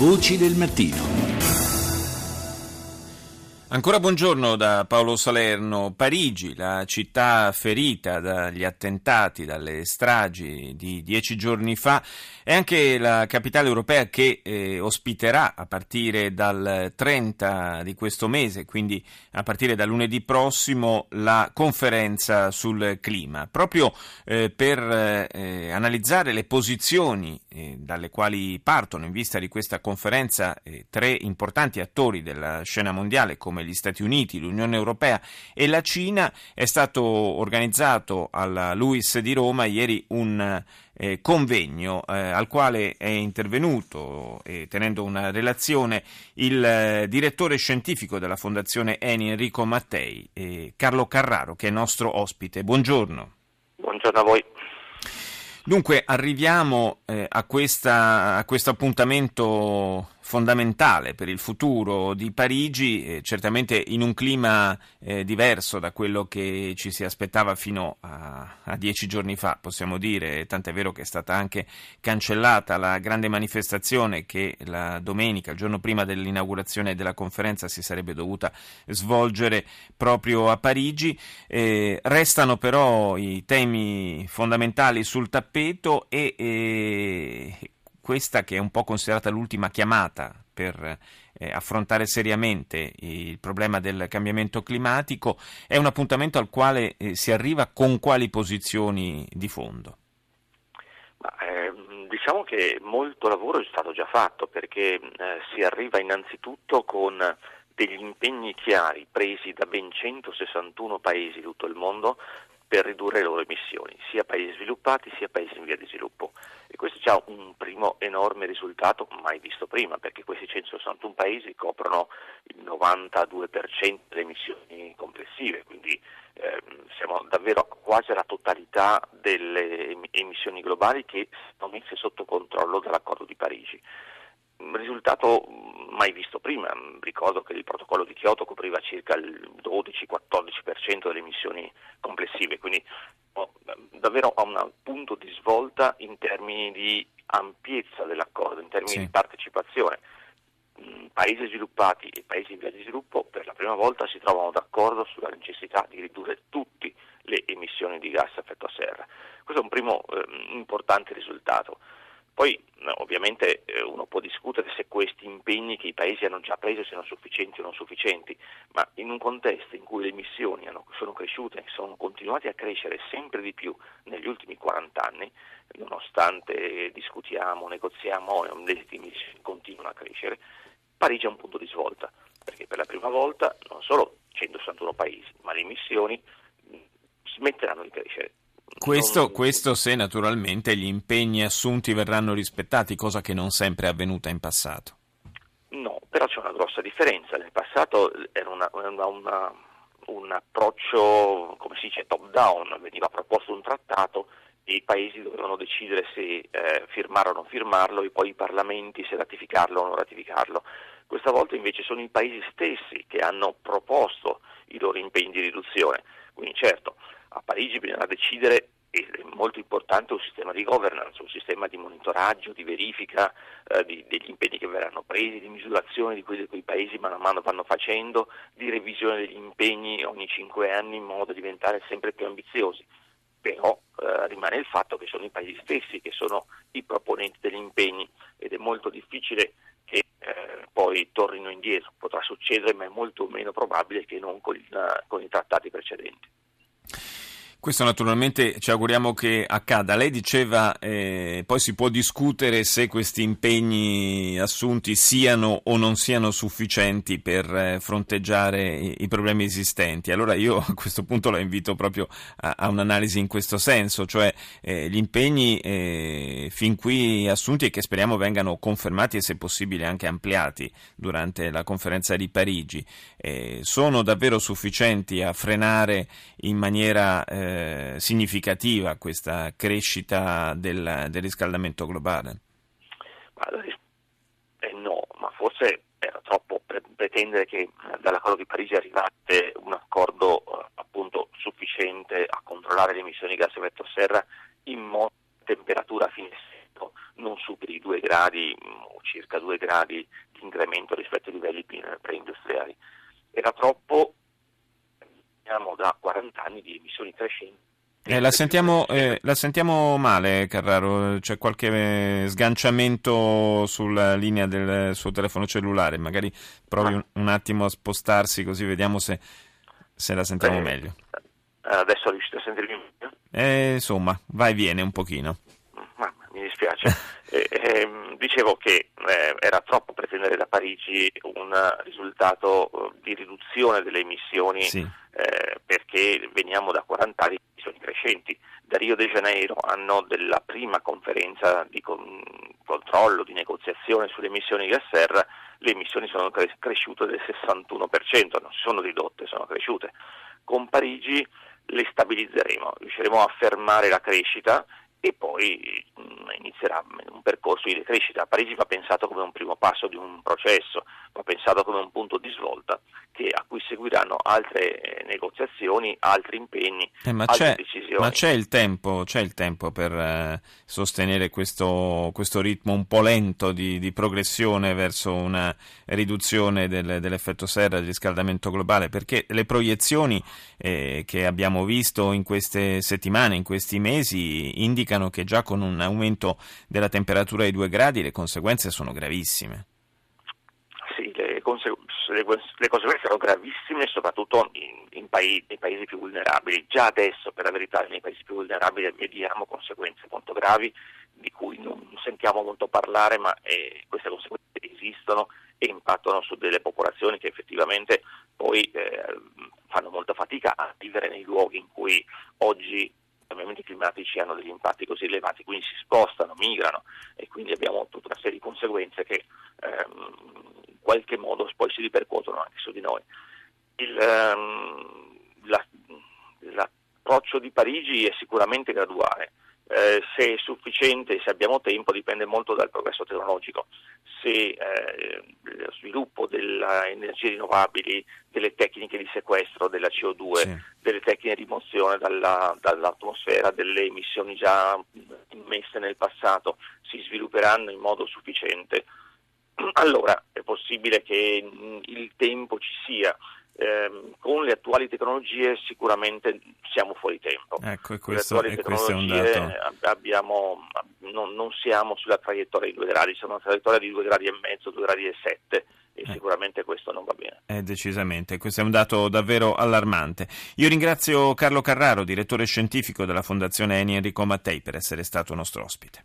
Voci del mattino. Ancora buongiorno da Paolo Salerno. Parigi, la città ferita dagli attentati, dalle stragi di dieci giorni fa, è anche la capitale europea che eh, ospiterà a partire dal 30 di questo mese, quindi a partire da lunedì prossimo, la conferenza sul clima, proprio eh, per eh, analizzare le posizioni eh, dalle quali partono in vista di questa conferenza eh, tre importanti attori della scena mondiale come come gli Stati Uniti, l'Unione Europea e la Cina, è stato organizzato alla LUIS di Roma ieri un eh, convegno eh, al quale è intervenuto eh, tenendo una relazione il eh, direttore scientifico della Fondazione Eni Enrico Mattei, eh, Carlo Carraro, che è nostro ospite. Buongiorno. Buongiorno a voi. Dunque arriviamo eh, a, questa, a, questo appuntamento fondamentale per il futuro di Parigi, eh, certamente in un clima eh, diverso da quello che ci si aspettava fino a, a, dieci giorni fa, possiamo dire, tant'è vero che è stata anche cancellata la grande manifestazione che la domenica, il giorno prima dell'inaugurazione della conferenza, si sarebbe dovuta svolgere proprio a Parigi. Eh, restano però i temi fondamentali sul tappeto e questa che è un po' considerata l'ultima chiamata per eh, affrontare seriamente il problema del cambiamento climatico, è un appuntamento al quale eh, si arriva con quali posizioni di fondo? Ma, eh, diciamo che molto lavoro è stato già fatto perché eh, si arriva innanzitutto con degli impegni chiari presi da ben 161 paesi di tutto il mondo per ridurre le loro emissioni, sia paesi sviluppati sia paesi in via di sviluppo. E questo è già un primo enorme risultato mai visto prima, perché questi 161 paesi coprono il 92% delle emissioni complessive, quindi ehm, siamo davvero quasi alla totalità delle emissioni globali che sono messe sotto controllo dall'accordo di Parigi risultato mai visto prima. Ricordo che il protocollo di Kyoto copriva circa il 12-14% delle emissioni complessive, quindi oh, davvero ha un punto di svolta in termini di ampiezza dell'accordo, in termini sì. di partecipazione. Mm, paesi sviluppati e paesi in via di sviluppo per la prima volta si trovano d'accordo sulla necessità di ridurre tutte le emissioni di gas a effetto serra. Questo è un primo eh, importante risultato. Poi ovviamente eh, uno può discutere se questi impegni che i paesi hanno già preso siano sufficienti o non sufficienti, ma in un contesto in cui le emissioni sono cresciute e sono continuate a crescere sempre di più negli ultimi 40 anni, nonostante discutiamo, negoziamo, le emissioni continuano a crescere, Parigi è un punto di svolta, perché per la prima volta non solo 161 paesi, ma le emissioni smetteranno di crescere questo, questo, se naturalmente gli impegni assunti verranno rispettati, cosa che non sempre è avvenuta in passato. No, però c'è una grossa differenza. Nel passato era una, una, una, un approccio, come si dice, top down, veniva proposto un trattato e i paesi dovevano decidere se eh, firmarlo o non firmarlo e poi i parlamenti se ratificarlo o non ratificarlo. Questa volta invece sono i paesi stessi che hanno proposto i loro impegni di riduzione. Quindi certo, a Parigi bisogna decidere è molto importante un sistema di governance, un sistema di monitoraggio, di verifica eh, di, degli impegni che verranno presi, di misurazione di quelli che i paesi man mano vanno facendo, di revisione degli impegni ogni cinque anni in modo da diventare sempre più ambiziosi. Però eh, rimane il fatto che sono i paesi stessi che sono i proponenti degli impegni ed è molto difficile che eh, poi tornino indietro. Potrà succedere, ma è molto meno probabile che non con, con i trattati precedenti. Questo naturalmente ci auguriamo che accada. Lei diceva eh, poi si può discutere se questi impegni assunti siano o non siano sufficienti per eh, fronteggiare i, problemi esistenti. Allora io a questo punto la invito proprio a, a un'analisi in questo senso, cioè eh, gli impegni eh, fin qui assunti e che speriamo vengano confermati e se possibile anche ampliati durante la conferenza di Parigi eh, sono davvero sufficienti a frenare in maniera eh, significativa questa crescita del, del riscaldamento globale? Eh, no, ma forse era troppo pretendere che dall'accordo di Parigi arrivasse un accordo eh, appunto sufficiente a controllare le emissioni di gas effetto serra in modo temperatura a fine secolo non superi i 2 gradi o circa 2 gradi di incremento rispetto ai livelli preindustriali. Era troppo, veniamo da 40 anni di emissioni crescenti eh, la, sentiamo, eh, la, sentiamo, male, Carraro. C'è qualche sganciamento sulla linea del suo telefono cellulare. Magari provi un, un attimo a spostarsi così vediamo se, se la sentiamo eh, meglio. Adesso riuscite a sentirmi meglio? Eh, insomma, va e viene un pochino. Ma, mi dispiace. Eh, ehm, dicevo che eh, era troppo pretendere da Parigi un risultato eh, di riduzione delle emissioni sì. perché veniamo da 40 anni emissioni crescenti. Da Rio de Janeiro, anno della prima conferenza di con- controllo, di negoziazione sulle emissioni gas serra, le emissioni sono cre- cresciute del 61%, non si sono ridotte, sono cresciute. Con Parigi le stabilizzeremo, riusciremo a fermare la crescita e poi mh, inizierà un percorso di decrescita. Parigi va pensato come un primo passo di un processo, va pensato come un punto di svolta che, a cui seguiranno altre eh, negoziazioni, altri impegni, eh, ma altre c'è, decisioni. Ma c'è il tempo, c'è il tempo per eh, sostenere questo, questo, ritmo un po' lento di, di progressione verso una riduzione del, dell'effetto serra, del riscaldamento globale, perché le proiezioni eh, che abbiamo visto in queste settimane, in questi mesi, indicano indicano che già con un aumento della temperatura di 2 gradi le conseguenze sono gravissime. Sì, le, consegu- le, le conseguenze sono gravissime soprattutto in, in paesi, nei paesi più vulnerabili. Già adesso, per la verità, nei paesi più vulnerabili vediamo conseguenze molto gravi di cui non sentiamo molto parlare, ma eh, queste conseguenze esistono e impattano su delle popolazioni che effettivamente poi eh, fanno molta fatica a vivere nei luoghi in cui oggi cambiamenti climatici hanno degli impatti così elevati, quindi si spostano, migrano e quindi abbiamo tutta una serie di conseguenze che ehm, in qualche modo poi si ripercuotono anche su di noi. Il, ehm, la, l'approccio di Parigi è sicuramente graduale, eh, se è sufficiente, se abbiamo tempo, dipende molto dal progresso tecnologico. Se eh, lo sviluppo delle energie rinnovabili, delle tecniche di sequestro della CO2, sì. delle tecniche di rimozione dalla, dall'atmosfera, delle emissioni già immesse nel passato, si svilupperanno in modo sufficiente, allora è possibile che il tempo ci sia ehm, con le attuali tecnologie sicuramente siamo fuori tempo. Ecco, e questo, e questo è un dato. Abbiamo, non, non, siamo sulla traiettoria di due gradi, siamo una traiettoria di due gradi e mezzo, due gradi e sette e eh. sicuramente questo non va bene. Eh, decisamente, questo è un dato davvero allarmante. Io ringrazio Carlo Carraro, direttore scientifico della Fondazione Eni Enrico Mattei, per essere stato nostro ospite.